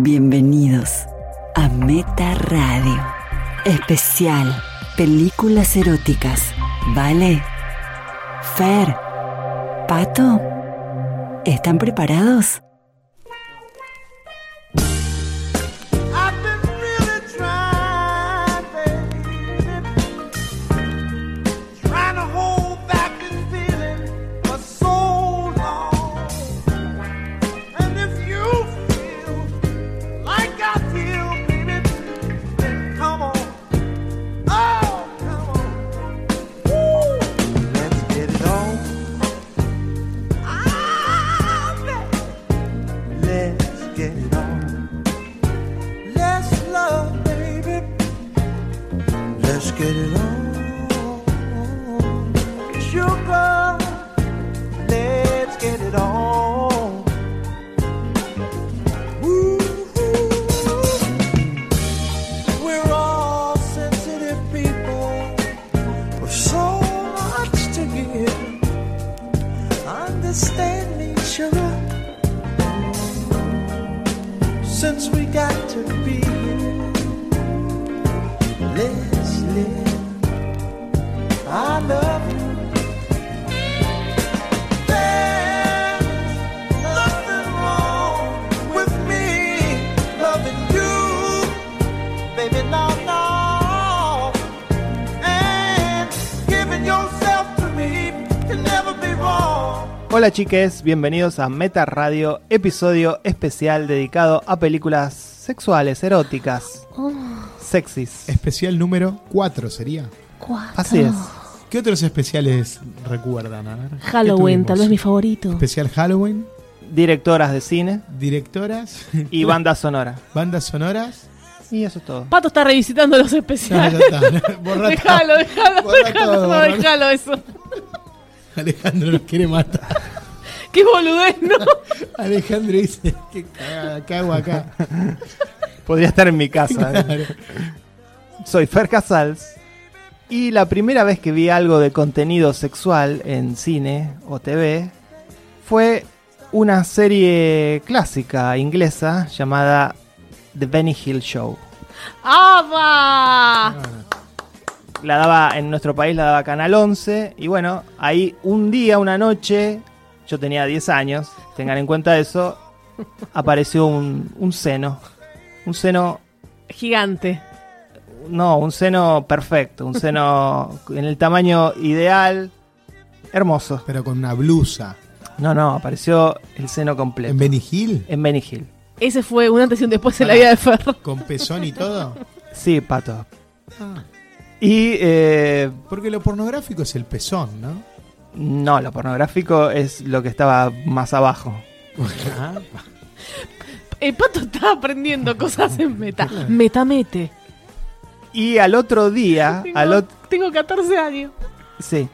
Bienvenidos a Meta Radio. Especial Películas eróticas. ¿Vale? Fer, Pato, ¿están preparados? Hola chiques, bienvenidos a Meta Radio, episodio especial dedicado a películas sexuales, eróticas, sexys. Especial número 4 sería. Así es. ¿Qué otros especiales recuerdan? A ver, ¿qué Halloween, tal vez mi favorito. Especial Halloween, Directoras de cine directoras y banda sonora. bandas sonoras. Y eso es todo. Pato está revisitando los No, especiales. ya está. Borra Déjalo, todo. déjalo, Borra déjalo, todo, no, borra. déjalo eso. Alejandro nos quiere matar. Qué boludez, ¿no? Alejandro dice, ¿qué, cagada, ¿qué hago acá? Podría estar en mi casa. ¿eh? Soy Fer Casals y la primera vez que vi algo de contenido sexual en cine o TV fue una serie clásica inglesa llamada The Benny Hill Show. ¡Ah, la daba en nuestro país la daba Canal 11 y bueno, ahí un día, una noche, yo tenía 10 años, tengan en cuenta eso, apareció un, un seno, un seno, Gigante. no, un seno perfecto, un seno en el tamaño ideal, hermoso. Pero con una blusa. No, no, apareció el seno completo ¿En Benny Hill? en Benny Hill. Ese fue un antes y un después en la vida de Fer. ¿Con pezón y todo? Sí, pato. Y eh, Porque lo pornográfico es el pezón, ¿no? no, lo pornográfico es lo que estaba más abajo. Ah, El Pato está aprendiendo cosas en meta. Metamete. Y al otro día, Tengo, al ot- tengo 14 años. Sí.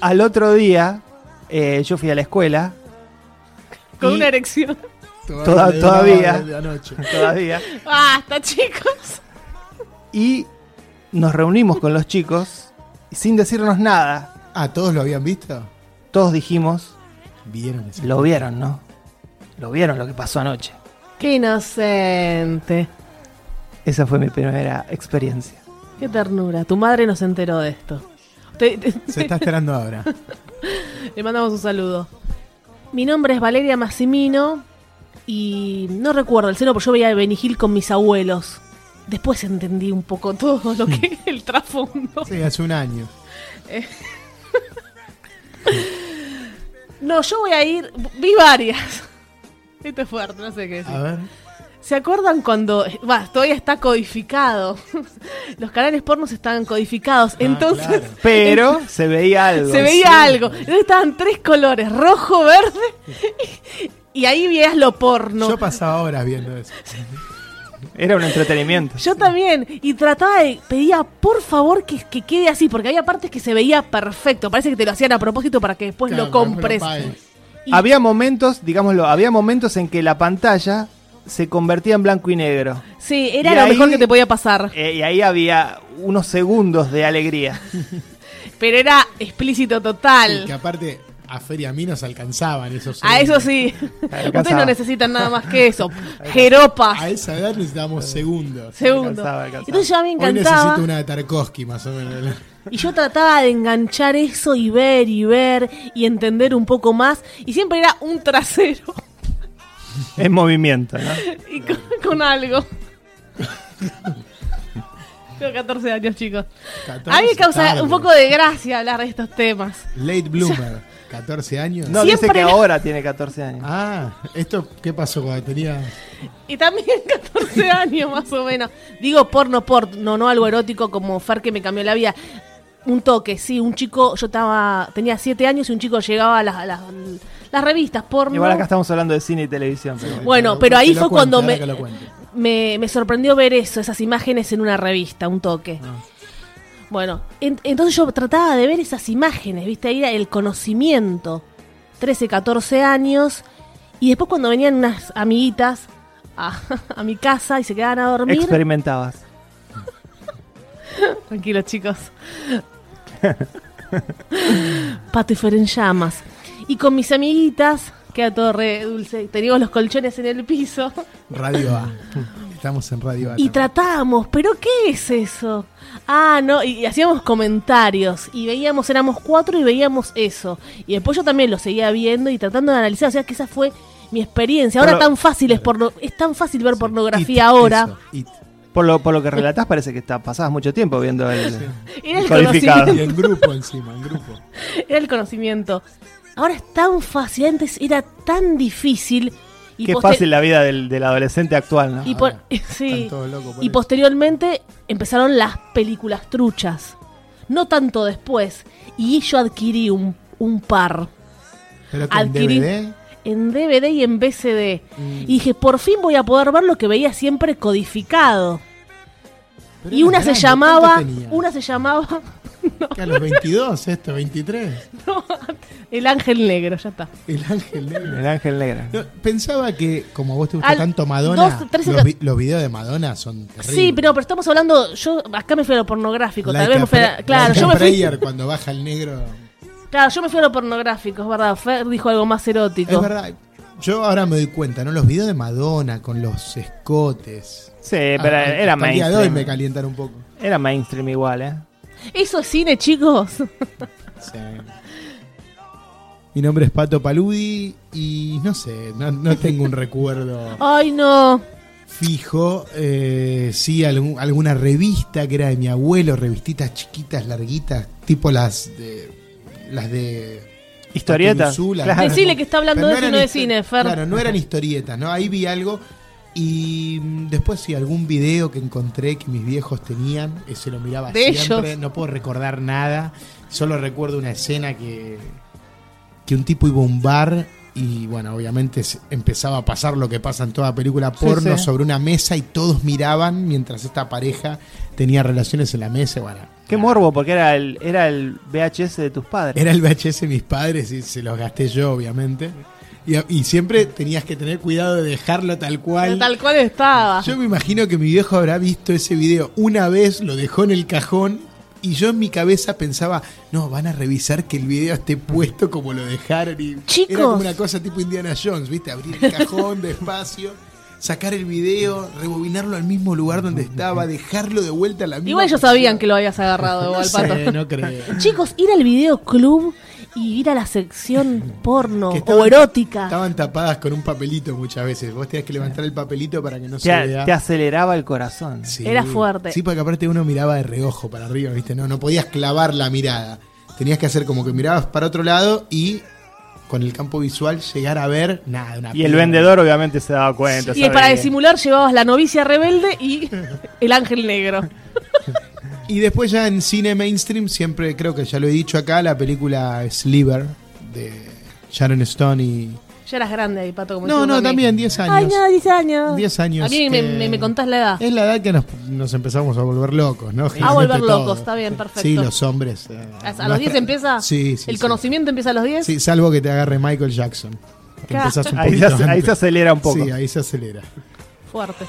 Al otro día, eh, yo fui a la escuela. Con una erección. Toda- todavía. Todavía. Basta, chicos. Y nos reunimos con los chicos sin decirnos nada. Ah, ¿todos lo habían visto? Todos dijimos, Vieron ese lo vieron, ¿no? Lo vieron lo que pasó anoche. Qué inocente. Esa fue mi primera experiencia. Qué ternura. Tu madre nos enteró de esto. Te- te- Se está esperando ahora. Le mandamos un saludo. Mi nombre es Valeria Massimino y no recuerdo el seno, porque yo veía Benny Hill con mis abuelos. Después entendí un poco todo lo que es el trasfondo. Sí, hace un año. No, yo voy a ir. Vi varias. Esto es fuerte, no sé qué decir. A ver. ¿Se acuerdan cuando.? Va, todavía está codificado. Los canales pornos estaban codificados. Entonces. claro. Pero se veía algo. Se veía algo. Entonces estaban tres colores: rojo, verde. Y ahí veías lo porno. Yo pasaba horas viendo eso. Era un entretenimiento. Yo también. Y trataba de. Pedía por favor que, que quede así. Porque había partes que se veía perfecto. Parece que te lo hacían a propósito para que después Claro, lo compres. Y- Había momentos, digámoslo, había momentos en que la pantalla se convertía en blanco y negro. Sí, era Y lo ahí- mejor que te podía pasar. Eh, y ahí había unos segundos de alegría. Pero era explícito Sí, total. que aparte a Feria a mí nos alcanzaban esos. A eso segundos. sí. Alcanzaba. Ustedes no necesitan nada más que eso. Jeropas. A esa edad necesitábamos segundos. Segundo. Alcanzaba, alcanzaba. Entonces yo a mí me Hoy encantaba. necesito una de Tarkovsky, más o menos. Y yo trataba de enganchar eso y ver y ver y entender un poco más. Y siempre era un trasero En movimiento, ¿no? y con, con algo. Tengo 14 años, chicos. 14, A mí me causa tarde. un poco de gracia hablar de estos temas. Late bloomer, 14 años. No, dice que ahora tiene 14 años. Ah, ¿esto qué pasó cuando tenía...? Y también 14 años más o menos. Digo porno, porno, no algo erótico como Far que me cambió la vida. Un toque, sí, un chico, yo estaba, tenía 7 años y un chico llegaba a las, a las, las revistas porno. Igual acá estamos hablando de cine y televisión. Pero bueno. Pero ahí fue cuente, cuando me, me, me sorprendió ver eso, esas imágenes en una revista, un toque. Ah. Bueno, en- entonces yo trataba de ver esas imágenes, ¿viste? Ahí era el conocimiento. 13, 14 años. Y después cuando venían unas amiguitas a, a mi casa y se quedaban a dormir. Experimentabas. Tranquilos, chicos. Pato y Fer en llamas. Y con mis amiguitas, queda todo re dulce. Teníamos los colchones en el piso. Radio A. Estamos en Radio. Y tratábamos, ¿pero qué es eso? Ah, no, y hacíamos comentarios. Y veíamos, éramos cuatro y veíamos eso. Y después yo también lo seguía viendo y tratando de analizar. O sea, que esa fue mi experiencia. Ahora Por lo- tan fácil es, porno, es tan fácil ver pornografía It, ahora. eso, it. Por lo, por lo que relatás parece que está, pasabas mucho tiempo viendo el Era el codificado. Y en grupo encima, en grupo. Era el conocimiento. Ahora es tan fácil, antes era tan difícil. Y Qué fácil la vida del, del adolescente actual, ¿no? Y, por- Ahora, sí. por y posteriormente empezaron las películas truchas. No tanto después. Y yo adquirí un, un par Pero que en adquirí- DVD. en DVD y en VCD. Mm. Y dije, por fin voy a poder ver lo que veía siempre codificado. Pero y una se llamaba, una se llamaba Que a los 22, esto, 23. El Ángel Negro, ya está. El ángel negro. El ángel negro. No, pensaba que, como a vos te gusta Al- tanto Madonna, dos, tres- los, vi- los videos de Madonna son terribles. Sí, pero, pero estamos hablando, yo acá me fui a lo pornográfico, Like tal vez me a fui a- pra- claro, like yo a me fui, prayer cuando baja el negro. claro, yo me fui a lo pornográfico, es verdad, Fer dijo algo más erótico. Es verdad. Yo ahora me doy cuenta, ¿no? Los videos de Madonna con los escotes. Sí, pero Ah, era hasta el día de hoy me mainstream. calientan un poco. Era mainstream igual, ¿eh? Eso es cine, chicos. Sí. Mi nombre es Pato Paludi y no sé, no, no tengo un recuerdo Ay, no. fijo. Eh, sí, algún- alguna revista que era de mi abuelo, revistitas chiquitas, larguitas, tipo las de las de Historietas. Claro. Decile que está hablando de eso no de cine, Fer. Claro, no eran historietas, ¿no? Ahí vi algo y mm, después sí, algún video que encontré que mis viejos tenían, ese lo miraba De siempre, ellos. no puedo recordar nada, solo recuerdo una escena que, que un tipo iba a un bar y bueno, obviamente empezaba a pasar lo que pasa en toda película porno sí. sobre una mesa y todos miraban mientras esta pareja tenía relaciones en la mesa, y bueno. Qué morbo, porque era el, era el VHS de tus padres. Era el VHS de mis padres y se los gasté yo, obviamente. Y, y siempre tenías que tener cuidado de dejarlo tal cual. Tal cual estaba. Yo me imagino que mi viejo habrá visto ese video una vez, lo dejó en el cajón y yo en mi cabeza pensaba, no, van a revisar que el video esté puesto como lo dejaron. Y Chicos. Era como una cosa tipo Indiana Jones, ¿viste? Abrir el cajón despacio, sacar el video, rebobinarlo al mismo lugar donde estaba, dejarlo de vuelta a la misma Igual ellos sabían que lo habías agarrado, No sé, no creo. Chicos, ir al videoclub y ir a la sección porno o erótica. Estaban tapadas con un papelito muchas veces. Vos tenías que levantar el papelito para que no Te, se vea. te aceleraba el corazón. Sí. Era fuerte. Sí, porque aparte uno miraba de reojo para arriba, ¿viste? No, no podías clavar la mirada. Tenías que hacer como que mirabas para otro lado y con el campo visual llegar a ver nada. Una Y el vendedor obviamente se daba cuenta. Y para disimular llevabas la novicia rebelde y el ángel negro. Y después ya en cine mainstream, siempre creo que ya lo he dicho acá, la película Sliver de Sharon Stone y... Ya eras grande ahí, Pato. Como No, no, también 10 años. Ay, no, 10 años. 10 años. A mí me, me- me contás la edad. Es la edad que nos, nos empezamos a volver locos, ¿no? A volver Generalmente locos, está bien, perfecto. Sí, los hombres. eh, ¿A, los 10 está- empieza? Sí, sí. ¿El sí. conocimiento empieza a los 10? Sí, salvo que te agarre Michael Jackson. Un Ahí se, ahí se acelera un poco. Sí, ahí se acelera. Fuerte.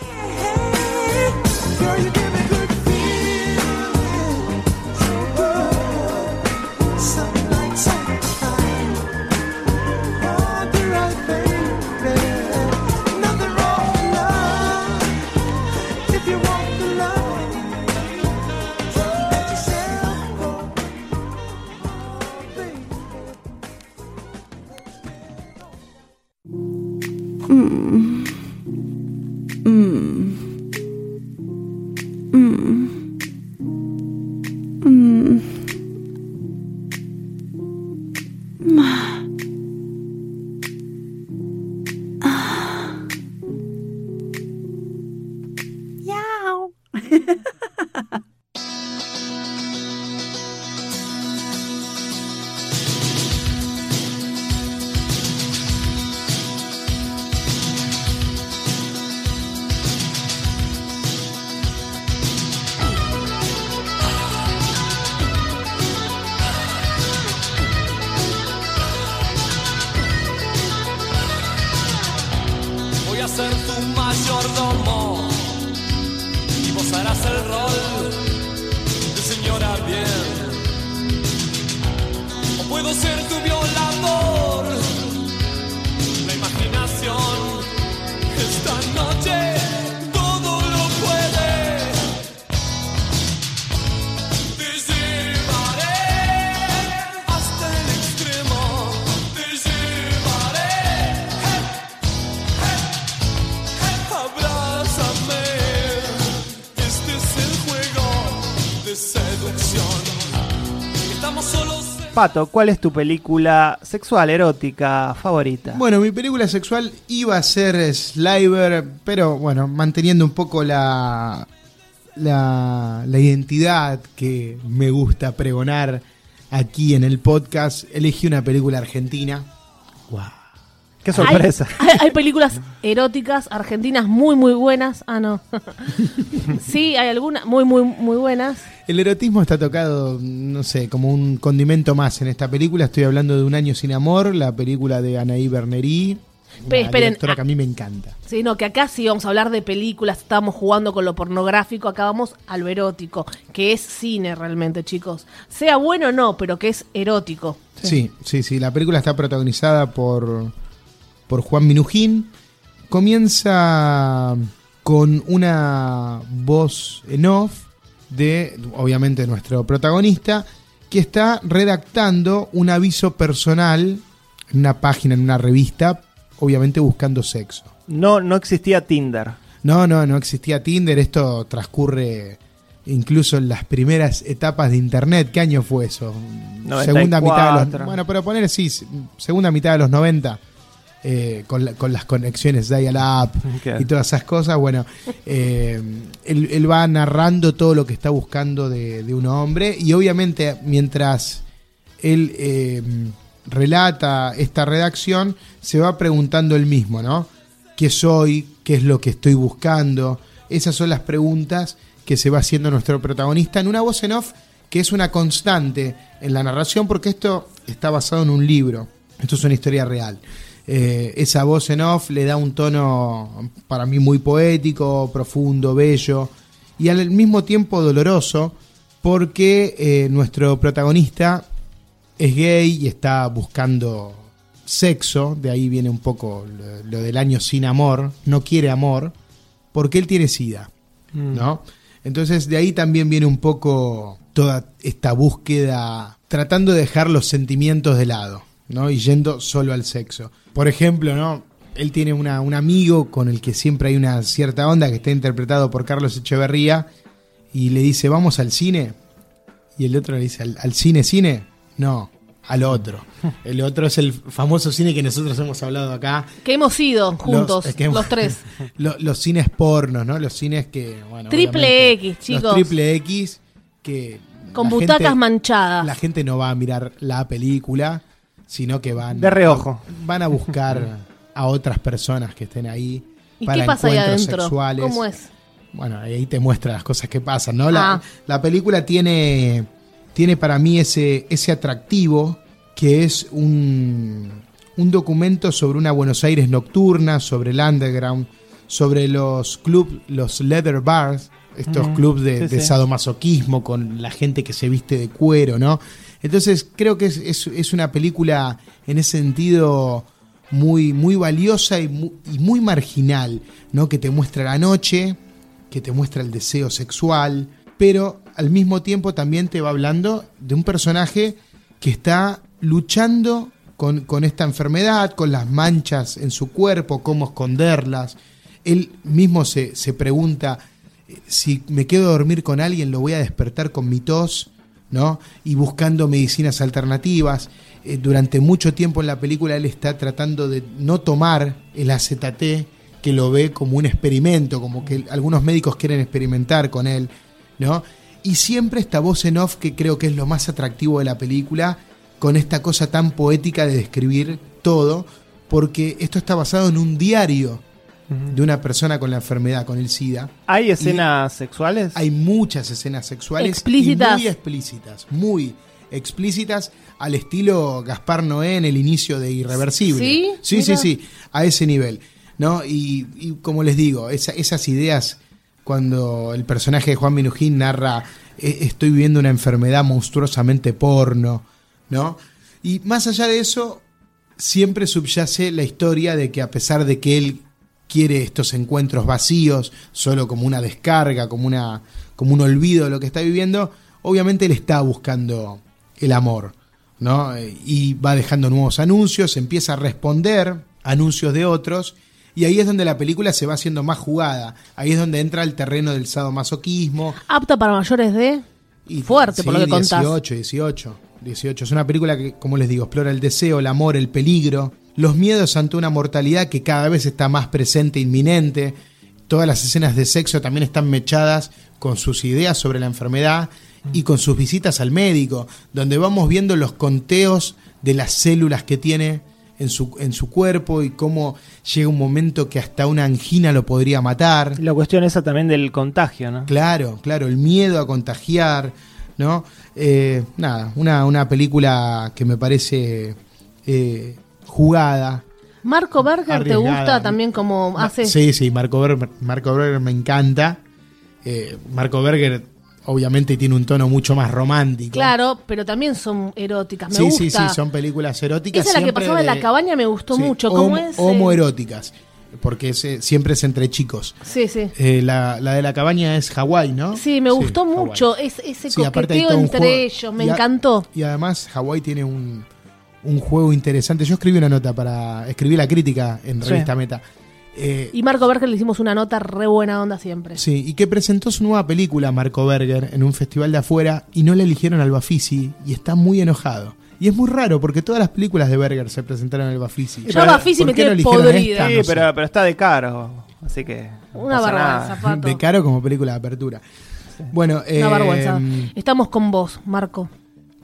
Pato, ¿cuál es tu película sexual, erótica favorita? Bueno, mi película sexual iba a ser Sliver, pero bueno, manteniendo un poco la, la, la identidad que me gusta pregonar aquí en el podcast, elegí una película argentina. Qué sorpresa. Hay, hay- hay películas eróticas argentinas muy, muy buenas. Ah, no. sí, hay algunas muy, muy, muy buenas. El erotismo está tocado, no sé, como un condimento más en esta película. Estoy hablando de Un año sin amor, la película de Anaí Berneri, Pe- una esperen, que a mí me encanta. Sí, no, que acá sí vamos a hablar de películas, estábamos jugando con lo pornográfico, acá vamos a lo erótico, que es cine realmente, chicos. Sea bueno o no, pero que es erótico. Sí, sí, sí. La película está protagonizada por, por Juan Minujín. Comienza con una voz en off de, obviamente, nuestro protagonista, que está redactando un aviso personal en una página, en una revista, obviamente buscando sexo. No, no existía Tinder. No, no, no existía Tinder. Esto transcurre incluso en las primeras etapas de Internet. ¿Qué año fue eso? 94. Segunda mitad de los. Bueno, pero poner sí, segunda mitad de los 90. Eh, con, la- con las conexiones dial-up Claro. y todas esas cosas. Bueno, eh, él, él va narrando todo lo que está buscando de, de un hombre. Y obviamente, mientras él eh, relata esta redacción, se va preguntando él mismo, ¿no? ¿Qué soy? ¿Qué es lo que estoy buscando? Esas son las preguntas que se va haciendo nuestro protagonista en una voz en off que es una constante en la narración porque esto está basado en un libro. Esto es una historia real. Eh, esa voz en off le da un tono para mí muy poético, profundo, bello y al mismo tiempo doloroso porque eh, nuestro protagonista es gay y está buscando sexo, de ahí viene un poco lo, lo del año sin amor, no quiere amor, porque él tiene sida, ¿no? Entonces de ahí también viene un poco toda esta búsqueda, tratando de dejar los sentimientos de lado, ¿no? Y yendo solo al sexo. Por ejemplo, ¿no? Él tiene una- un amigo con el que siempre hay una cierta onda, que está interpretado por Carlos Echeverría, y le dice, vamos al cine. Y el otro le dice, ¿al, al cine, cine? No, al otro. El otro es el famoso cine que nosotros hemos hablado acá. Que hemos ido juntos, los tres. Lo- los cines pornos, ¿no? Los cines que, bueno, Triple X, chicos. Los triple X que... Con butacas gente- manchadas. La gente no va a mirar la película, sino que van... De reojo. Van a buscar a otras personas que estén ahí. ¿Y para qué pasa ahí encuentros adentro? sexuales. ¿Cómo es? Bueno, ahí te muestra las cosas que pasan, ¿no? La, Ah. la película tiene, tiene para mí ese, ese atractivo que es un, un documento sobre una Buenos Aires nocturna, sobre el underground, sobre los clubs, los leather bars, estos Mm, clubs de, sí, de sí. sadomasoquismo con la gente que se viste de cuero, ¿no? Entonces creo que es, es- una película en ese sentido muy, muy valiosa y muy, y muy marginal, ¿no? Que te muestra la noche, que te muestra el deseo sexual, pero al mismo tiempo también te va hablando de un personaje que está luchando con, con esta enfermedad, con las manchas en su cuerpo, cómo esconderlas. Él mismo se, se pregunta, eh, si me quedo a dormir con alguien, lo voy a despertar con mi tos, ¿no? Y buscando medicinas alternativas. Eh, durante mucho tiempo en la película él está tratando de no tomar el AZT, que lo ve como un experimento, como que algunos médicos quieren experimentar con él, ¿no? Y siempre esta voz en off que creo que es lo más atractivo de la película, con esta cosa tan poética de describir todo, porque esto está basado en un diario de una persona con la enfermedad, con el SIDA. ¿Hay escenas sexuales? Hay muchas escenas sexuales Explícitas. y muy explícitas, muy explícitas al estilo Gaspar Noé en el inicio de Irreversible. ¿Sí? sí, sí, Mira. sí, a ese nivel. ¿no? Y, y como les digo, esa- esas ideas, cuando el personaje de Juan Minujín narra, "Eh, estoy viviendo una enfermedad monstruosamente porno, ¿no? Y más allá de eso, siempre subyace la historia de que a pesar de que él quiere estos encuentros vacíos, solo como una descarga, como, una, como un olvido de lo que está viviendo, obviamente él está buscando el amor, ¿no? Y va dejando nuevos anuncios, empieza a responder anuncios de otros, y ahí es donde la película se va haciendo más jugada, ahí es donde entra el terreno del sadomasoquismo, Apta para mayores de... y- Fuerte, por lo que contás. 18, 18, 18. Es una película que, como les digo, explora el deseo, el amor, el peligro, los miedos ante una mortalidad que cada vez está más presente, inminente. Todas las escenas de sexo también están mechadas con sus ideas sobre la enfermedad y con sus visitas al médico, donde vamos viendo los conteos de las células que tiene en su, en su cuerpo y cómo llega un momento que hasta una angina lo podría matar. La cuestión esa también del contagio, ¿no? Claro, claro, el miedo a contagiar, ¿no? Eh, nada, una, una película que me parece eh, jugada. Marco Berger, ¿te gusta también como hace? Sí, sí, Marco Berger, Marco Berger me encanta. Eh, Marco Berger obviamente tiene un tono mucho más romántico. Claro, pero también son eróticas. Me sí, gusta. sí, sí, son películas eróticas. Esa es la que pasaba en de- la cabaña, me gustó sí, mucho. ¿Cómo es? Homoeróticas, porque es, eh, siempre es entre chicos. Sí, sí. Eh, la, la de la cabaña es Hawái, ¿no? Sí, me gustó mucho es- ese coqueteo entre juego- ellos. Me y a- encantó. Y además Hawái tiene un, un juego interesante. Yo escribí una nota para. Escribí la crítica en Sí. Revista Meta. Eh, Y Marco Berger le hicimos una nota re buena onda siempre. sí, y que presentó su nueva película, Marco Berger, en un festival de afuera y no le eligieron al Bafisi y está muy enojado. Y es muy raro porque todas las películas de Berger se presentaron en el Bafisi. Yo a Bafisi ¿Por me qué no podrida. Sí, No sé. pero, pero está de caro, así que... no Una. Pato. De caro como película de apertura. Bueno, Una eh, vergüenza. Estamos con vos, Marco.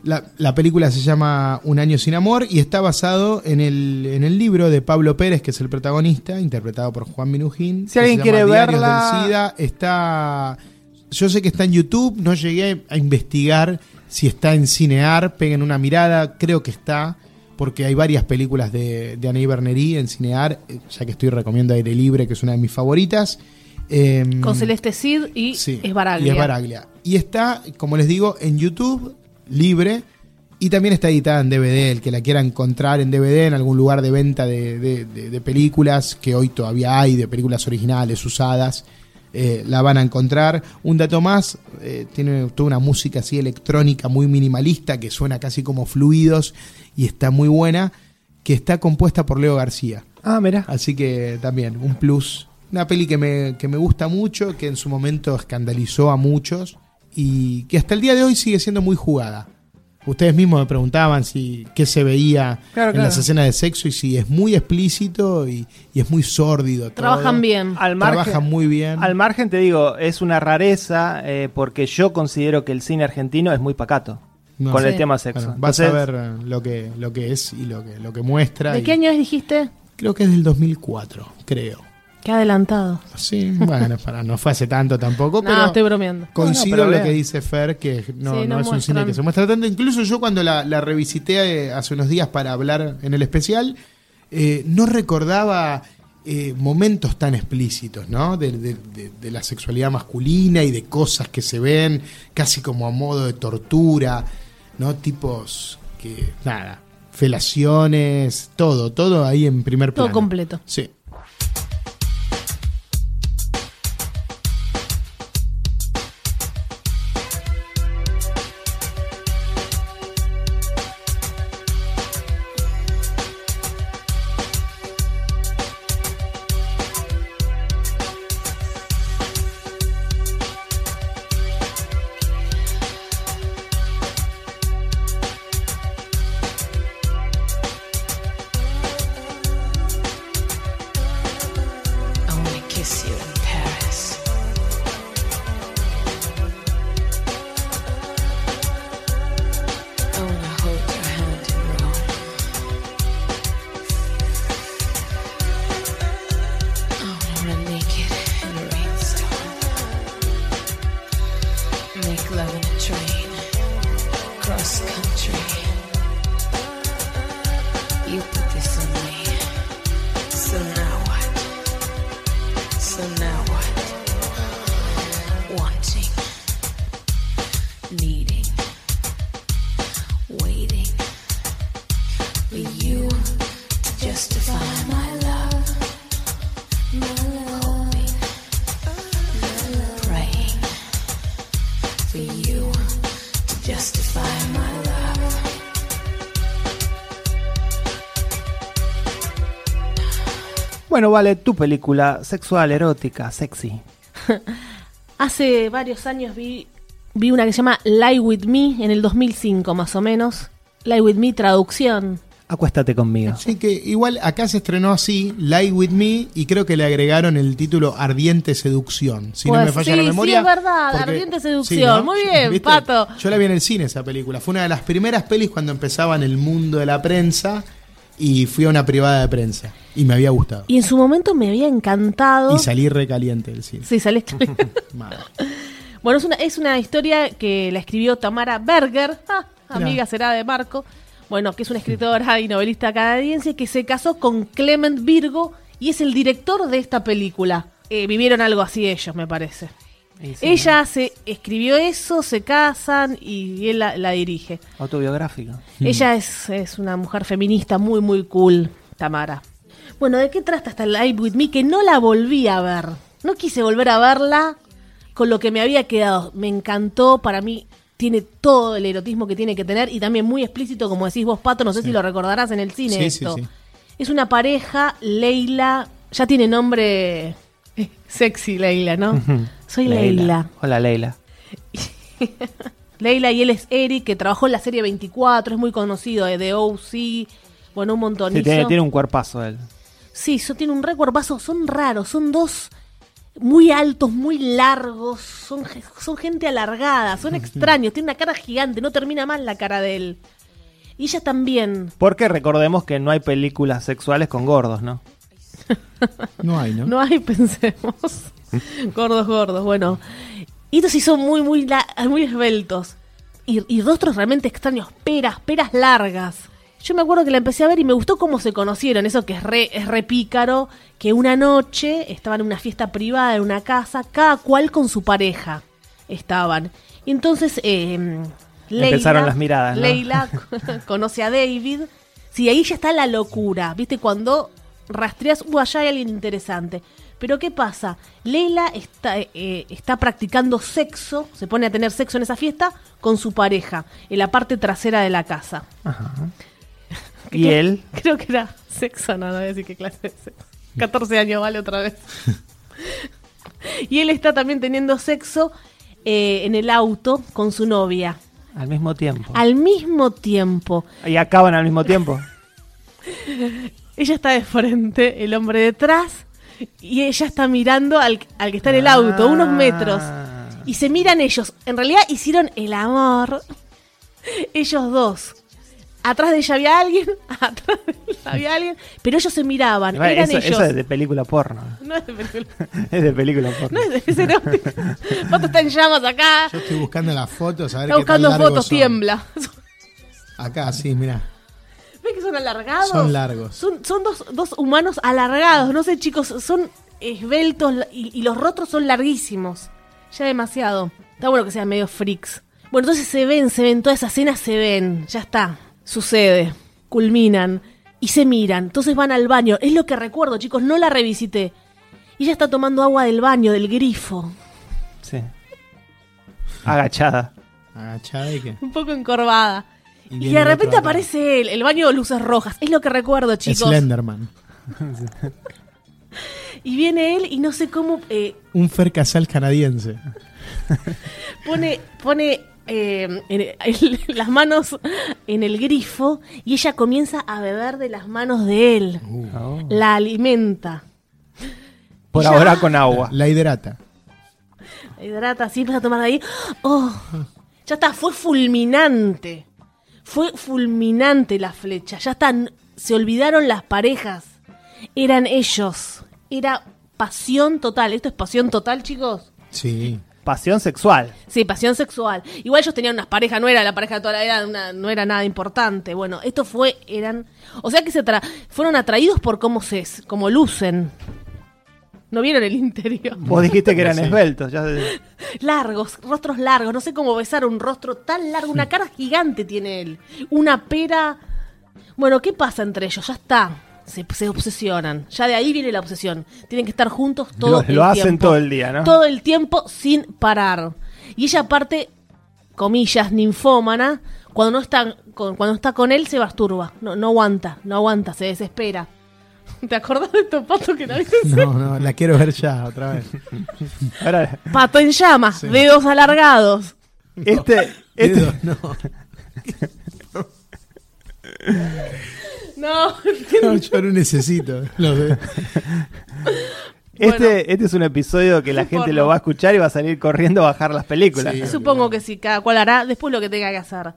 La, la película se llama Un año sin amor y está basado en el, en el libro de Pablo Pérez, que es el protagonista, interpretado por Juan Minujín. Si alguien se quiere Diarios verla- del SIDA, está... Yo sé que está en YouTube, no llegué a investigar si está en Cinear, peguen una mirada, creo que está, porque hay varias películas de, de Annie Bernerí en Cinear, eh, ya que estoy recomiendo Aire Libre, que es una de mis favoritas. Em, Con Celeste Cid y Sí, es Baraglia. Y es Baraglia. Y está, como les digo, en YouTube, libre. Y también está editada en DVD. El que la quiera encontrar en DVD, en algún lugar de venta de, de- de- de películas, que hoy todavía hay, de películas originales usadas, eh, la van a encontrar. Un dato más, eh, tiene toda una música así electrónica muy minimalista, que suena casi como fluidos y está muy buena, que está compuesta por Leo García. Ah, mira. Así que también, un plus. Una peli que me, que me gusta mucho, que en su momento escandalizó a muchos y que hasta el día de hoy sigue siendo muy jugada. Ustedes mismos me preguntaban si qué se veía Claro, en claro. las escenas de sexo y si es muy explícito y, y es muy sórdido. todo. Trabajan bien. Al margen, Trabajan muy bien. Al margen te digo, es una rareza eh, porque yo considero que el cine argentino es muy pacato No con el tema sexo. Bueno, vas Entonces, a ver eh, lo que, lo que es y lo que, lo que muestra. ¿De y qué año es, dijiste? Creo que es del 2004, creo. Qué adelantado. Sí, bueno, para, no fue hace tanto tampoco, No, pero... estoy bromeando. Coincido No, no, pero lo que dice Fer, que no, Sí, no no es un cine que se muestra tanto. Incluso yo cuando la, la revisité eh, hace unos días para hablar en el especial, eh, no recordaba eh, momentos tan explícitos, ¿no? De, de- de- de la sexualidad masculina y de cosas que se ven casi como a modo de tortura, ¿no? Tipos que, nada, felaciones, todo, todo ahí en primer Todo plano. completo. Sí. Bueno, vale, tu película sexual, erótica, sexy. Hace varios años vi, vi una que se llama Lie With Me, en el 2005 más o menos. Lie With Me, traducción. Acuéstate conmigo. Sí, que igual acá se estrenó así, Lie With Me, y creo que le agregaron el título Ardiente Seducción. Si no Pues me falla sí, la sí, memoria. es verdad, Ardiente Seducción. Muy bien, ¿Viste? Pato. Yo la vi en el cine esa película. Fue una de las primeras pelis cuando empezaba en el mundo de la prensa y fui a una privada de prensa. Y me había gustado. Y en su momento me había encantado. Y salí recaliente del cine. Sí, salí. Madre. bueno, es una, es una historia que la escribió Tamara Berger, ah, amiga será de Marco. Bueno, que es una escritora y novelista canadiense que se casó con Clement Virgo y es el director de esta película. Eh, vivieron algo así ellos, me parece. Sí, Ella se escribió eso, se casan y él la, la dirige. Autobiográfico. Ella es, es una mujer feminista muy, muy cool, Tamara. Bueno, ¿de qué trata esta Live With Me? Que no la volví a ver. No quise volver a verla con lo que me había quedado. Me encantó, para mí tiene todo el erotismo que tiene que tener y también muy explícito, como decís vos, Pato, no sé si lo recordarás en el cine Sí, esto. sí. Es una pareja, Leila, ya tiene nombre eh, sexy Leila, ¿no? Soy Leila. Hola, Leila. Leila y él es Eric, que trabajó en la serie 24, es muy conocido, eh, de OC, bueno, un montón. Tiene, tiene un cuerpazo él. Sí, eso tiene un récord vaso, son raros, son dos muy altos, muy largos, son, son gente alargada, son extraños, tiene una cara gigante, no termina mal la cara de él. Y ella también. Porque recordemos que no hay películas sexuales con gordos, ¿no? No hay, ¿no? No hay, pensemos. gordos, gordos, bueno. Y estos sí son muy, muy, la- muy esbeltos. Y, y rostros realmente extraños, peras, peras largas. Yo me acuerdo que la empecé a ver y me gustó cómo se conocieron, eso que es re, es re pícaro, que una noche estaban en una fiesta privada en una casa, cada cual con su pareja estaban. Y entonces eh, Leila, Empezaron las miradas, ¿no? Leila conoce a David. Sí, ahí ya está la locura, ¿viste? Cuando rastreas, uh, allá hay alguien interesante. Pero ¿qué pasa? Leila está, eh, está practicando sexo, se pone a tener sexo en esa fiesta con su pareja, en la parte trasera de la casa. Y él, Creo que era sexo, no, no voy a decir qué clase de sexo. 14 años, vale, otra vez. y él está también teniendo sexo eh, en el auto con su novia. al mismo tiempo. Al mismo tiempo. Y acaban al mismo tiempo. Ella está de frente, el hombre detrás, y ella está mirando al, al que está en el auto, unos metros. Y se miran ellos. En realidad hicieron el amor. Ellos dos. Atrás de ella había alguien, atrás de ella había alguien, pero ellos se miraban, Igual, eran eso, ellos. eso es de película porno. No es de película. Es de película porno. No es de es erótico. Vos te están en llamas acá. Yo estoy buscando las fotos, a ver Está qué tan buscando largos fotos, son. tiembla. Acá, sí, mira. ¿Ves que son alargados? Son largos. Son, son dos, dos humanos alargados. No sé, chicos, son esbeltos y, y los rostros son larguísimos. Ya demasiado. Está bueno que sean medio freaks. Bueno, entonces se ven, se ven, toda esa escena se ven. Ya está. Sucede. Culminan. Y se miran. Entonces van al baño. Es lo que recuerdo, chicos. No la revisité. Y ella está tomando agua del baño, del grifo. Sí. Agachada. Agachada y qué. Un poco encorvada. Y de repente aparece él. El baño de luces rojas. Es lo que recuerdo, chicos. Slenderman. Y viene él y no sé cómo eh, Un Fer Casal canadiense. pone, pone eh, en- el- las manos en el grifo y ella comienza a beber de las manos de él. Oh. La alimenta. Por ahora con agua. La hidrata. La hidrata así, empieza a tomar de ahí. ¡Oh! Ya está, fue fulminante. Fue fulminante la flecha. Ya están, se olvidaron las parejas. Eran ellos. Era pasión total. ¿Esto es pasión total, chicos? Sí. Pasión sexual. Sí, pasión sexual. Igual ellos tenían unas parejas, no era la pareja de toda la una- no era nada importante. Bueno, esto fue, eran, o sea que se tra- fueron atraídos por cómo se, cómo lucen. No vieron el interior. Vos dijiste que eran Sí. esbeltos. Ya... Largos, rostros largos. No sé cómo besar un rostro tan largo. Una cara gigante tiene él. Una pera. Bueno, ¿qué pasa entre ellos? Ya está. Se, se obsesionan. Ya de ahí viene la obsesión. Tienen que estar juntos todo Lo, el lo hacen tiempo. todo el día, ¿no? Todo el tiempo sin parar. Y ella aparte, comillas, ninfómana, cuando no está con, cuando está con él se masturba. No, no aguanta, no aguanta, se desespera. ¿Te acordás de estos patos que la viste? No, no, la quiero ver ya otra vez. Ahora, Pato en llamas, dedos alargados. este, este, Dedos, no. No, No, yo no necesito. los dedos. este, este es un episodio que la gente porno. lo va a escuchar y va a salir corriendo a bajar las películas. Sí. supongo que sí, cada cual hará después lo que tenga que hacer.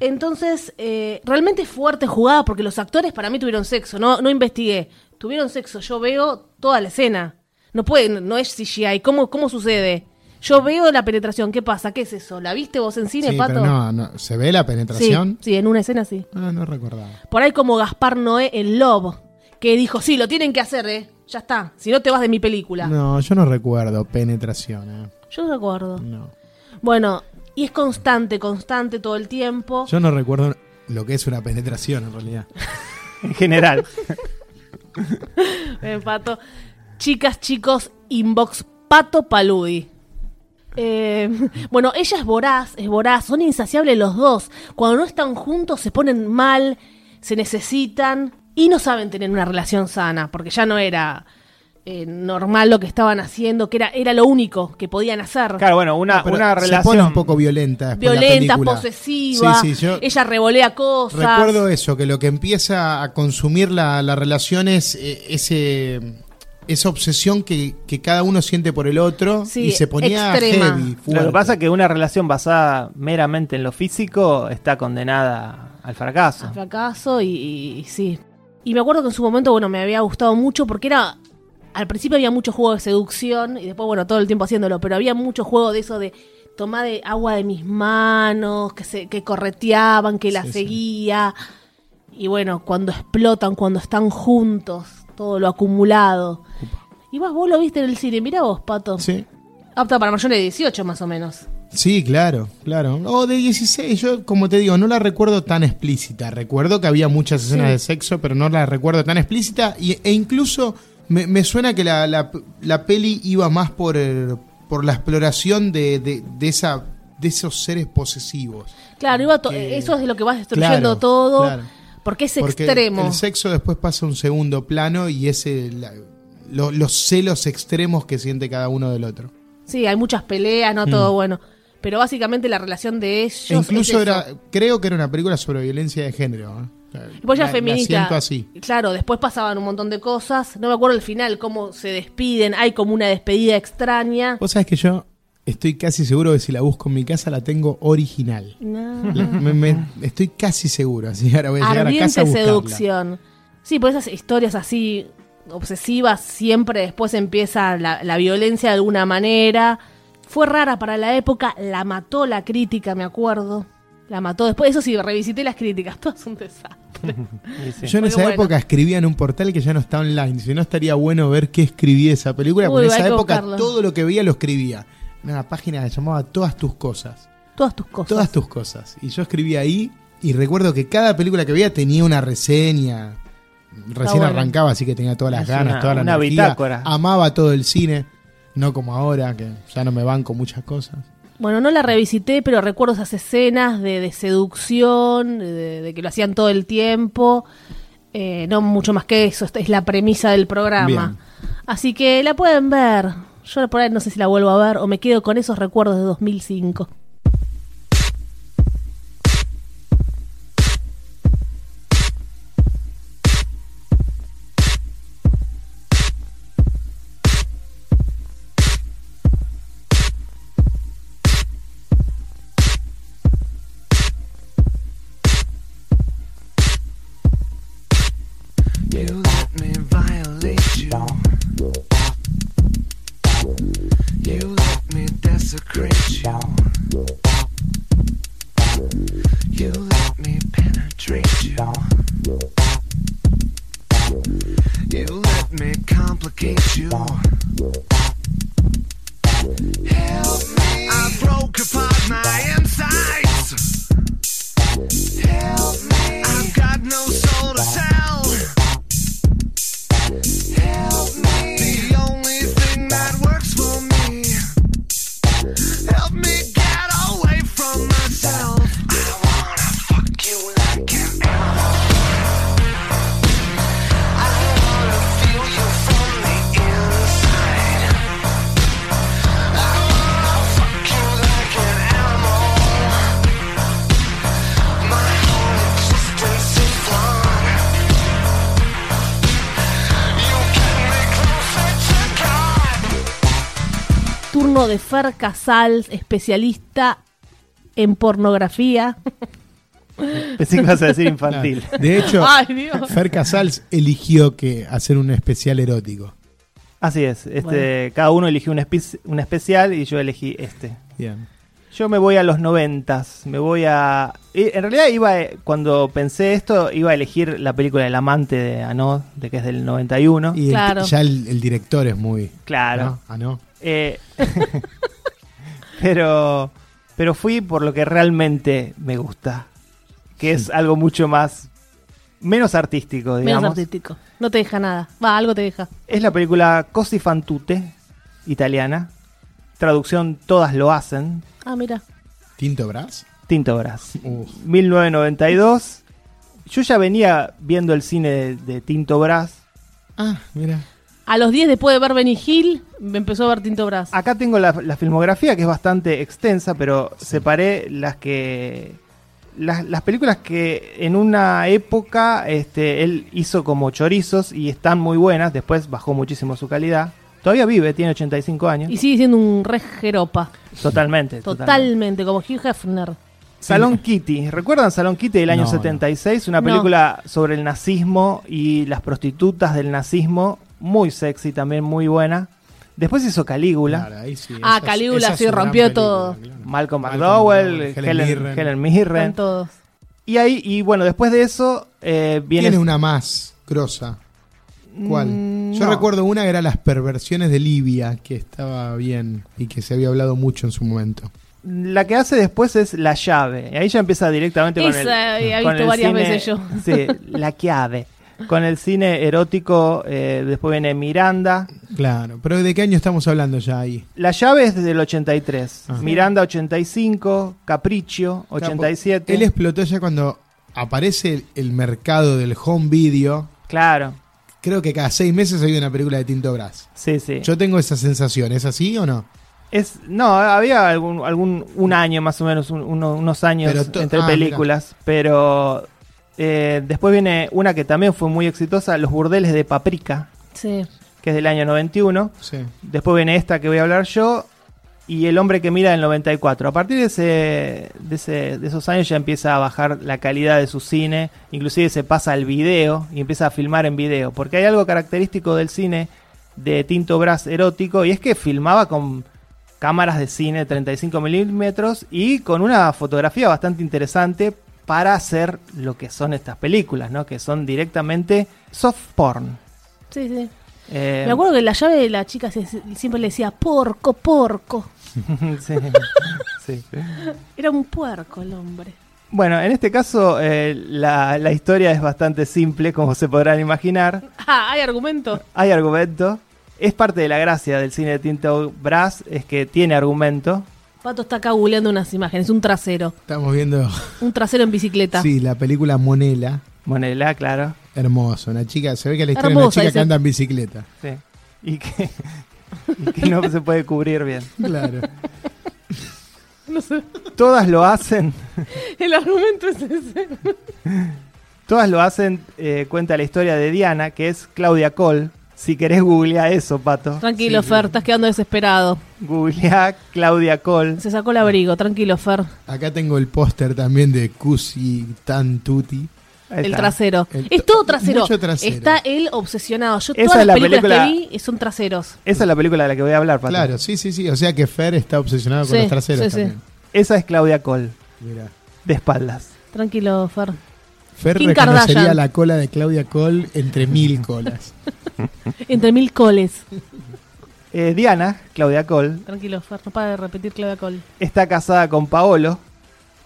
Entonces, eh, realmente fuerte jugada porque los actores para mí tuvieron sexo, no, no investigué. Tuvieron sexo, yo veo toda la escena. No puede, no es CGI. ¿Cómo, cómo sucede? Yo veo la penetración, ¿qué pasa? ¿Qué es eso? ¿La viste vos en cine, Sí, Pato? pero no, no. ¿Se ve la sí, penetración? sí, en una escena sí. Ah, no recordaba. Por ahí como Gaspar Noé en Love, que dijo, sí, lo tienen que hacer, ¿eh? Ya está, si no te vas de mi película. No, yo no recuerdo penetración. eh. Yo no recuerdo. No. Bueno, y es constante, constante todo el tiempo. Yo no recuerdo lo que es una penetración en realidad. En general. Eh, Pato. Chicas, chicos, inbox Pato Paludi. Eh, bueno, ella es voraz, es voraz, son insaciables los dos. Cuando no están juntos se ponen mal, se necesitan y no saben tener una relación sana, porque ya no era eh, normal lo que estaban haciendo, que era, era lo único que podían hacer. Claro, bueno, una, una Se relación. pone un poco violenta. la Violenta, posesiva, Sí, sí, yo ella revolea cosas. recuerdo eso, que lo que empieza a consumir la, la relación es eh, ese, esa obsesión que, que cada uno siente por el otro Sí, y se ponía extrema. heavy. Lo fuerte. que pasa es que una relación basada meramente en lo físico está condenada al fracaso. a fracaso y, y- y sí. Y me acuerdo que en su momento, bueno, me había gustado mucho porque era. Al principio había mucho juego de seducción y después, bueno, todo el tiempo haciéndolo, pero había mucho juego de eso de tomar de agua de mis manos, que se que correteaban, que la Sí, sí. seguía. Y bueno, cuando explotan, cuando están juntos, todo lo acumulado. Y vos, vos lo viste en el cine, mirá vos, Pato. Sí. Apta para mayores de 18 más o menos. Sí, claro, claro. O de 16, yo como te digo, no la recuerdo tan explícita. Recuerdo que había muchas escenas Sí. de sexo, pero no la recuerdo tan explícita. Y, e incluso me, me suena que la, la- la peli iba más por, el- por la exploración de, de, de esa, de esos seres posesivos. Claro, iba Que- eso es de lo que vas destruyendo Claro, todo. claro. Porque es Porque extremo. el sexo después pasa a un segundo plano y es el- la- lo- los celos extremos que siente cada uno del otro. Sí, hay muchas peleas, no todo bueno. Pero básicamente la relación de ellos. E incluso es eso. era, creo que era una película sobre violencia de género. ¿eh? Vos ya la- la feminista. siento así. Claro, después pasaban un montón de cosas. No me acuerdo el final, cómo se despiden. Hay como una despedida extraña. Vos sabés que yo estoy casi seguro que si la busco en mi casa la tengo original. No. La- me- me- estoy casi seguro, así ahora voy a llegar a Ardiente casa a buscarla. seducción. Sí, pues esas historias así obsesivas, siempre después empieza la, la violencia de alguna manera. Fue rara para la época, la mató la crítica, me acuerdo. La mató después, eso sí, revisité las críticas, todo es un desastre. Sí. Yo en Muy esa bueno. época escribía en un portal que ya no está online. Si no estaría bueno ver qué escribí esa película, Uy, porque en esa época buscarlo. todo lo que veía lo escribía. Una página que llamaba Todas tus cosas. Todas tus cosas. Todas tus cosas. Y yo escribía ahí y recuerdo que cada película que veía tenía una reseña. Recién bueno. arrancaba, así que tenía todas las Es ganas, una- toda la una energía. bitácora. Amaba todo el cine. No como ahora, que ya no me banco muchas cosas. Bueno, no la revisité, pero recuerdo esas escenas de, de seducción, de, de que lo hacían todo el tiempo. Eh, no mucho más que eso, es la premisa del programa. Bien. Así que la pueden ver. Yo por ahí no sé si la vuelvo a ver o me quedo con esos recuerdos de 2005. De Fer Casals, especialista en pornografía. Pensé que ibas a decir infantil. De hecho, Ay. Fer Casals eligió que hacer un especial erótico. Así es. Este, Bueno. Cada uno eligió un, espe- un especial y yo elegí este. Bien. Yo me voy a los noventas, me voy a... y En realidad iba, eh, cuando pensé esto, iba a elegir la película El amante de Anod, de que es del 91. Y el- Claro. ya el, el director es muy. Claro. ¿no? Ah, no. Eh, pero, pero fui por lo que realmente me gusta, que es algo mucho más, menos artístico, digamos. Menos artístico. No te deja nada. Va, algo te deja. Es la película Cosi fan tutte, italiana. Traducción Todas lo hacen. Ah, mira. Tinto Brass. Tinto Brass. Uf. 1992. Yo ya venía viendo el cine de, de Tinto Brass. Ah, mira. A los 10 después de ver Benny Hill, me empezó a ver Tinto Brass. Acá tengo la, la filmografía que es bastante extensa, pero separé las que. Las, las películas que en una época este, él hizo como chorizos y están muy buenas. Después bajó muchísimo su calidad. Todavía vive, tiene 85 años. Y sigue siendo un re jeropa. Totalmente. totalmente. Totalmente, como Hugh Hefner. Salón Kitty. ¿Recuerdan Salón Kitty del año No, no. 76? Una No. película sobre el nazismo y las prostitutas del nazismo. Muy sexy también, muy buena. Después hizo Calígula. Claro, ahí sí, Ah, esa Calígula esa sí, rompió película, todo. claro. Malcolm McDowell, Helen, Helen Helen, Mirren. Están todos. Y ahí, y bueno, después de eso, eh, viene. Tiene una más grosa. ¿Cuál? Mm, Yo no. recuerdo una que era Las perversiones de Libia, que estaba bien y que se había hablado mucho en su momento. La que hace después es La llave. Y ahí ya empieza directamente con el. Esa con visto el varias cine- veces yo. Sí, La llave. Con el cine erótico, eh, después viene Miranda. Claro, pero ¿de qué año estamos hablando ya ahí? La llave es desde el 83. Ah. Miranda 85, Capricho 87. Él explotó ya cuando aparece el, el mercado del home video. Claro, Creo que cada seis meses hay una película de Tinto Brass. sí, sí. Yo tengo esa sensación, ¿es así o no? Es, no, había algún, algún un año más o menos, un- uno- unos años entre ah, películas, pero eh, después viene una que también fue muy exitosa, Los burdeles de Paprika, Sí. que es del año 91. Sí. Después viene esta que voy a hablar yo y El hombre que mira del 94. A partir de, ese, de, ese- de esos años ya empieza a bajar la calidad de su cine, inclusive se pasa al video y empieza a filmar en video, porque hay algo característico del cine de Tinto Brass erótico y es que filmaba con cámaras de cine 35 milímetros y con una fotografía bastante interesante para hacer lo que son estas películas, ¿no? que son directamente soft porn. Sí, sí. Eh, Me acuerdo que la llave de la chica se- siempre le decía porco, porco. sí, sí. Era un puerco el hombre. Bueno, en este caso eh, la, la historia es bastante simple, como se podrán imaginar. Ah, hay argumento. Hay argumento. Es parte de la gracia del cine de Tinto Brass, es que tiene argumento. Pato está acá googleando unas imágenes. Un trasero. Estamos viendo, Un trasero en bicicleta. sí, la película Monela. Monela, claro. Hermoso, una chica, se ve que la historia de una Hermosa chica que anda en bicicleta. Sí. Y que, y que no se puede cubrir bien. Claro. No sé. Todas lo hacen. El argumento es ese. Todas lo hacen, eh, cuenta la historia de Diana, que es Claudia Cole. Si querés googlear eso, Pato. Tranquilo, Fer, estás quedando desesperado. Googleá Claudia Cole. Se sacó el abrigo, tranquilo, Fer. Acá tengo el póster también de Cusi Tan Tutti. Ahí El trasero. El- es todo trasero. mucho trasero. Está él obsesionado. Yo Esa todas es las la películas película- que vi son traseros. Esa es la película de la que voy a hablar, Pato. Claro, sí, sí, sí. O sea que Fer está obsesionado con los traseros sí, sí. también. Esa es Claudia Cole, Mirá. de espaldas. Tranquilo, Fer. Fer Kim reconocería Kardashian. la cola de Claudia Cole entre mil colas. Entre mil coles. Eh, Diana, Claudia Cole, Tranquilo, Fer, no para de repetir Claudia Cole. está casada con Paolo,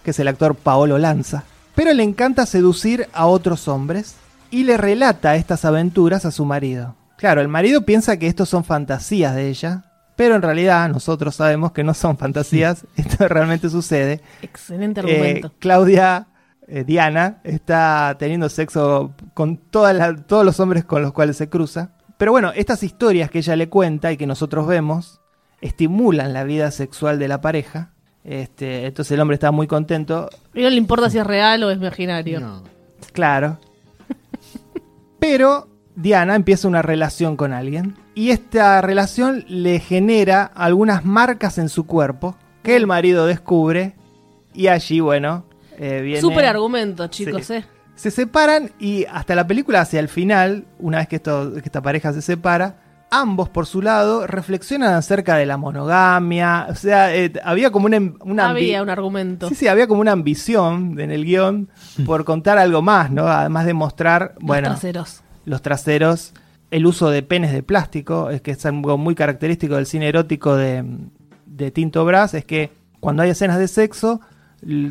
que es el actor Paolo Lanza, pero le encanta seducir a otros hombres y le relata estas aventuras a su marido. Claro, el marido piensa que estos son fantasías de ella, pero en realidad nosotros sabemos que no son fantasías, esto realmente sucede. Excelente Eh, argumento. Claudia, eh, Diana, está teniendo sexo con todos los hombres con los cuales se cruza. Pero bueno, estas historias que ella le cuenta y que nosotros vemos estimulan la vida sexual de la pareja. Este, entonces el hombre está muy contento. Y no le importa si es real o es imaginario. No. Claro. Pero Diana empieza una relación con alguien y esta relación le genera algunas marcas en su cuerpo que el marido descubre y allí, bueno, eh, viene... Súper argumento, chicos, Sí. ¿eh? Se separan y hasta la película, hacia el final, una vez que, esto, que esta pareja se separa, ambos por su lado reflexionan acerca de la monogamia. O sea, eh, había como una, Había un argumento. Sí, sí, había como una ambición en el guion por contar algo más, ¿no? Además de mostrar, Los bueno, traseros. los traseros, el uso de penes de plástico, es que es algo muy característico del cine erótico de, de Tinto Brass, es que cuando hay escenas de sexo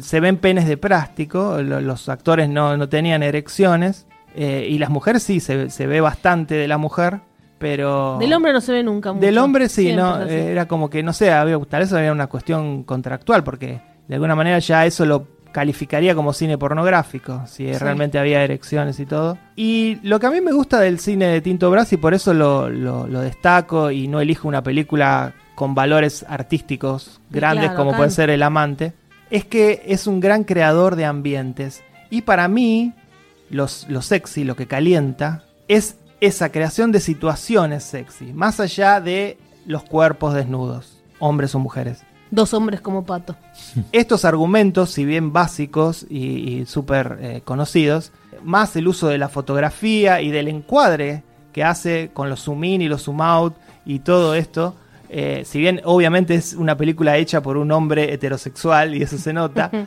se ven penes de plástico, lo- los actores no, no tenían erecciones, eh, y las mujeres sí, se, se ve bastante de la mujer, pero... Del hombre no se ve nunca mucho. Del hombre sí, Siempre ¿no? Eh, Era como que, no sé, había, tal vez había una cuestión contractual, porque de alguna manera ya eso lo calificaría como cine pornográfico, si Sí. realmente había erecciones y todo. Y lo que a mí me gusta del cine de Tinto Brass, y por eso lo, lo- lo destaco y no elijo una película con valores artísticos grandes Claro, como acá- puede ser El Amante, es que es un gran creador de ambientes. Y para mí, los, lo sexy, lo que calienta, es esa creación de situaciones sexy, más allá de los cuerpos desnudos, hombres o mujeres. Dos hombres como pato. Estos argumentos, si bien básicos y, y súper eh, conocidos, más el uso de la fotografía y del encuadre que hace con los zoom in y los zoom out y todo esto, eh, si bien obviamente es una película hecha por un hombre heterosexual y eso se nota,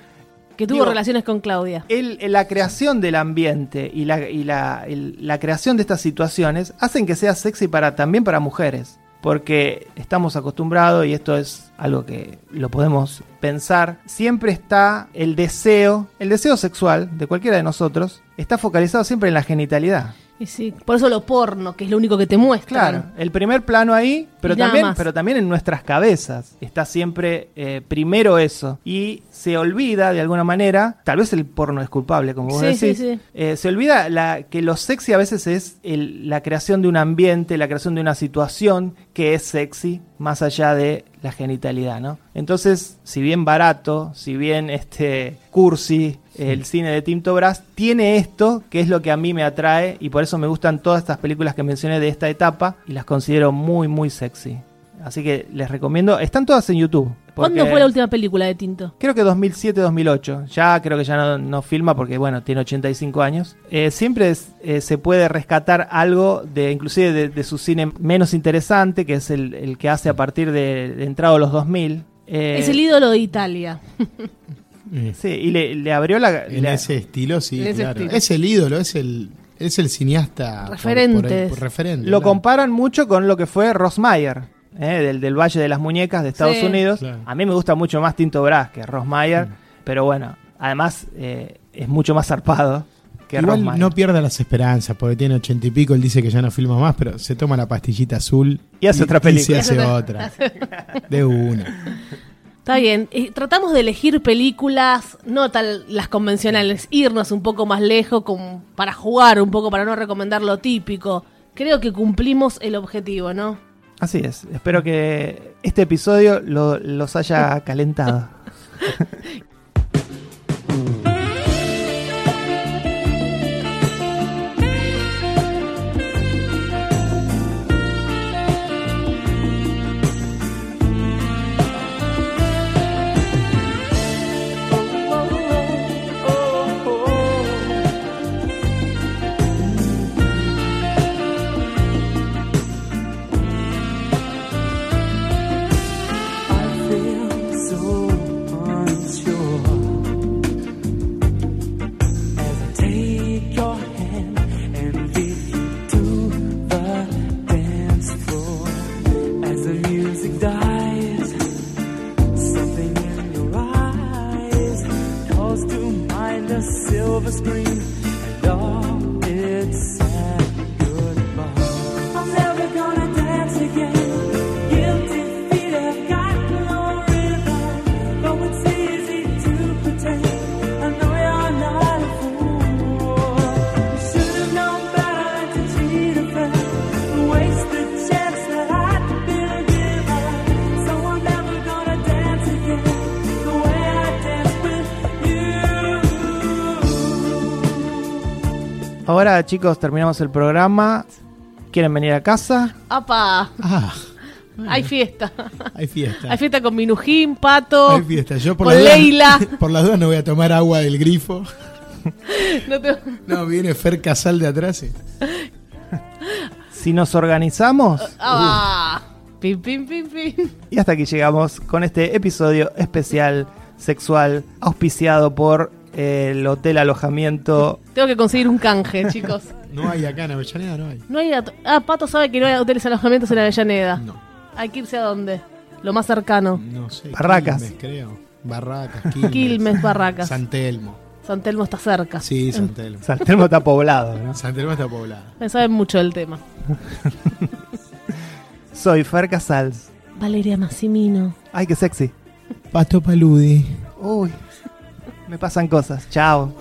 Que tuvo Digo- relaciones con Claudia. el- la creación del ambiente y, la, y la- el- la creación de estas situaciones hacen que sea sexy para, también para mujeres. Porque estamos acostumbrados, y esto es algo que lo podemos pensar, siempre está el deseo, el deseo sexual de cualquiera de nosotros, está focalizado siempre en la genitalidad. Y sí, por eso lo porno, que es lo único que te muestra. Claro, el primer plano ahí, pero nada también, más. pero también en nuestras cabezas está siempre eh, primero eso. Y se olvida de alguna manera, tal vez el porno es culpable, como vos Sí, decís, sí, sí. eh, se olvida la, que lo sexy a veces es el- la creación de un ambiente, la creación de una situación que es sexy, más allá de la genitalidad, ¿no? Entonces, si bien barato, si bien este cursi, el cine de Tinto Brass tiene esto, que es lo que a mí me atrae y por eso me gustan todas estas películas que mencioné de esta etapa y las considero muy muy sexy. Así que les recomiendo, están todas en YouTube. ¿Cuándo fue la última película de Tinto? Creo que 2007-2008. Ya creo que ya no, no filma porque, bueno, tiene 85 años. Eh, siempre es- eh, se puede rescatar algo de, inclusive de, de su cine menos interesante, que es el, el que hace a partir de, de entrado los 2000. Eh, es el ídolo de Italia. Sí, y le, le abrió la... En ese estilo, sí, ese claro. estilo. Es el ídolo, es el, es el cineasta. por- por referente. lo claro. comparan mucho con lo que fue Ross Meyer, eh, del, del Valle de las Muñecas de Estados Sí. Unidos. Claro. A mí me gusta mucho más Tinto Brass que Ross Meyer, pero bueno, además eh, es mucho más zarpado que Ross Igual Meyer. no pierda las esperanzas, porque tiene ochenta y pico, él dice que ya no filma más, pero se toma la pastillita azul Y hace otra se película. hace otra. De una. Está bien. eh, tratamos de elegir películas, no tal las convencionales, irnos un poco más lejos para jugar un poco, para no recomendar lo típico. Creo que cumplimos el objetivo, ¿no? Así es. Espero que este episodio lo- los haya calentado. Ahora, chicos, terminamos el programa. ¿Quieren venir a casa? ¡Apa! Ah, Hay fiesta. hay fiesta. Hay fiesta con Minujín, Pato. Hay fiesta. Yo por con las dudas- Leila. por las dudas no voy a tomar agua del grifo. No te- No, viene Fer Casal de atrás. y- Si nos organizamos. Ah, pim, pim, pim, pim. Y hasta aquí llegamos con este episodio especial sexual auspiciado por el hotel alojamiento. Tengo que conseguir un canje, chicos. No hay acá en Avellaneda, no hay. No hay ah, Pato sabe que no hay hoteles alojamientos en Avellaneda. No, Hay que irse a dónde? Lo más cercano. no sé. Barracas. Quilmes, creo. Barracas, Quilmes. Quilmes, Barracas. San Telmo. San Telmo está cerca. Sí, San Telmo. San Telmo está poblado, ¿no? San Telmo está poblado. Me saben mucho del tema. Soy Fer Casals. Valeria Massimino. Ay, qué sexy. Pato Paludi. Uy, me pasan cosas. Chao.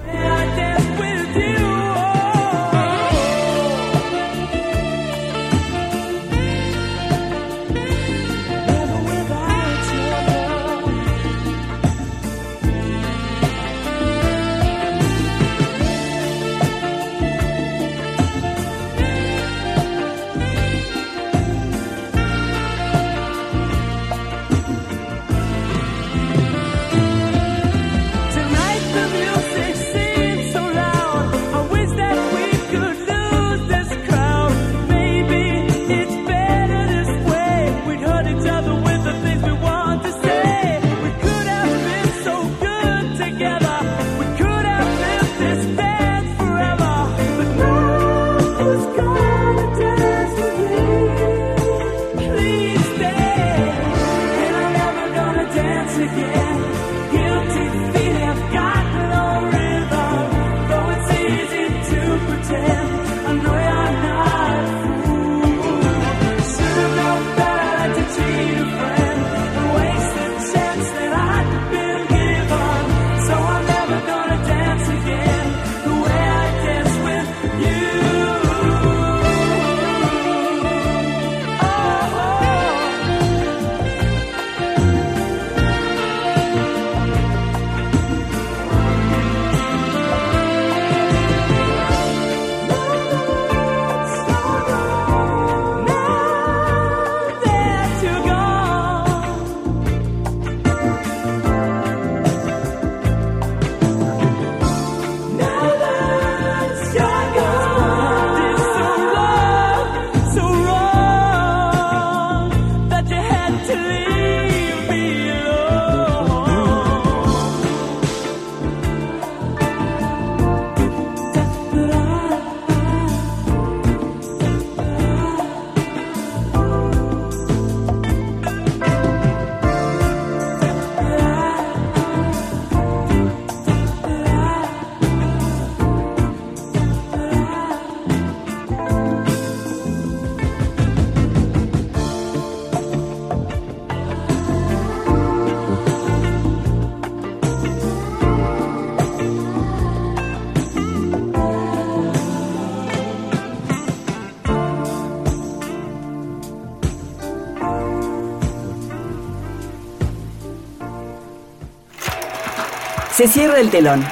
Se cierra el telón.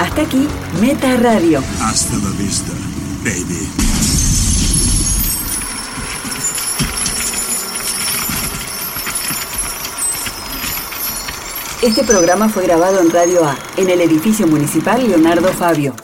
Hasta aquí, Meta Radio. Hasta la vista, baby. Este programa fue grabado en Radio A, en el edificio municipal Leonardo Fabio.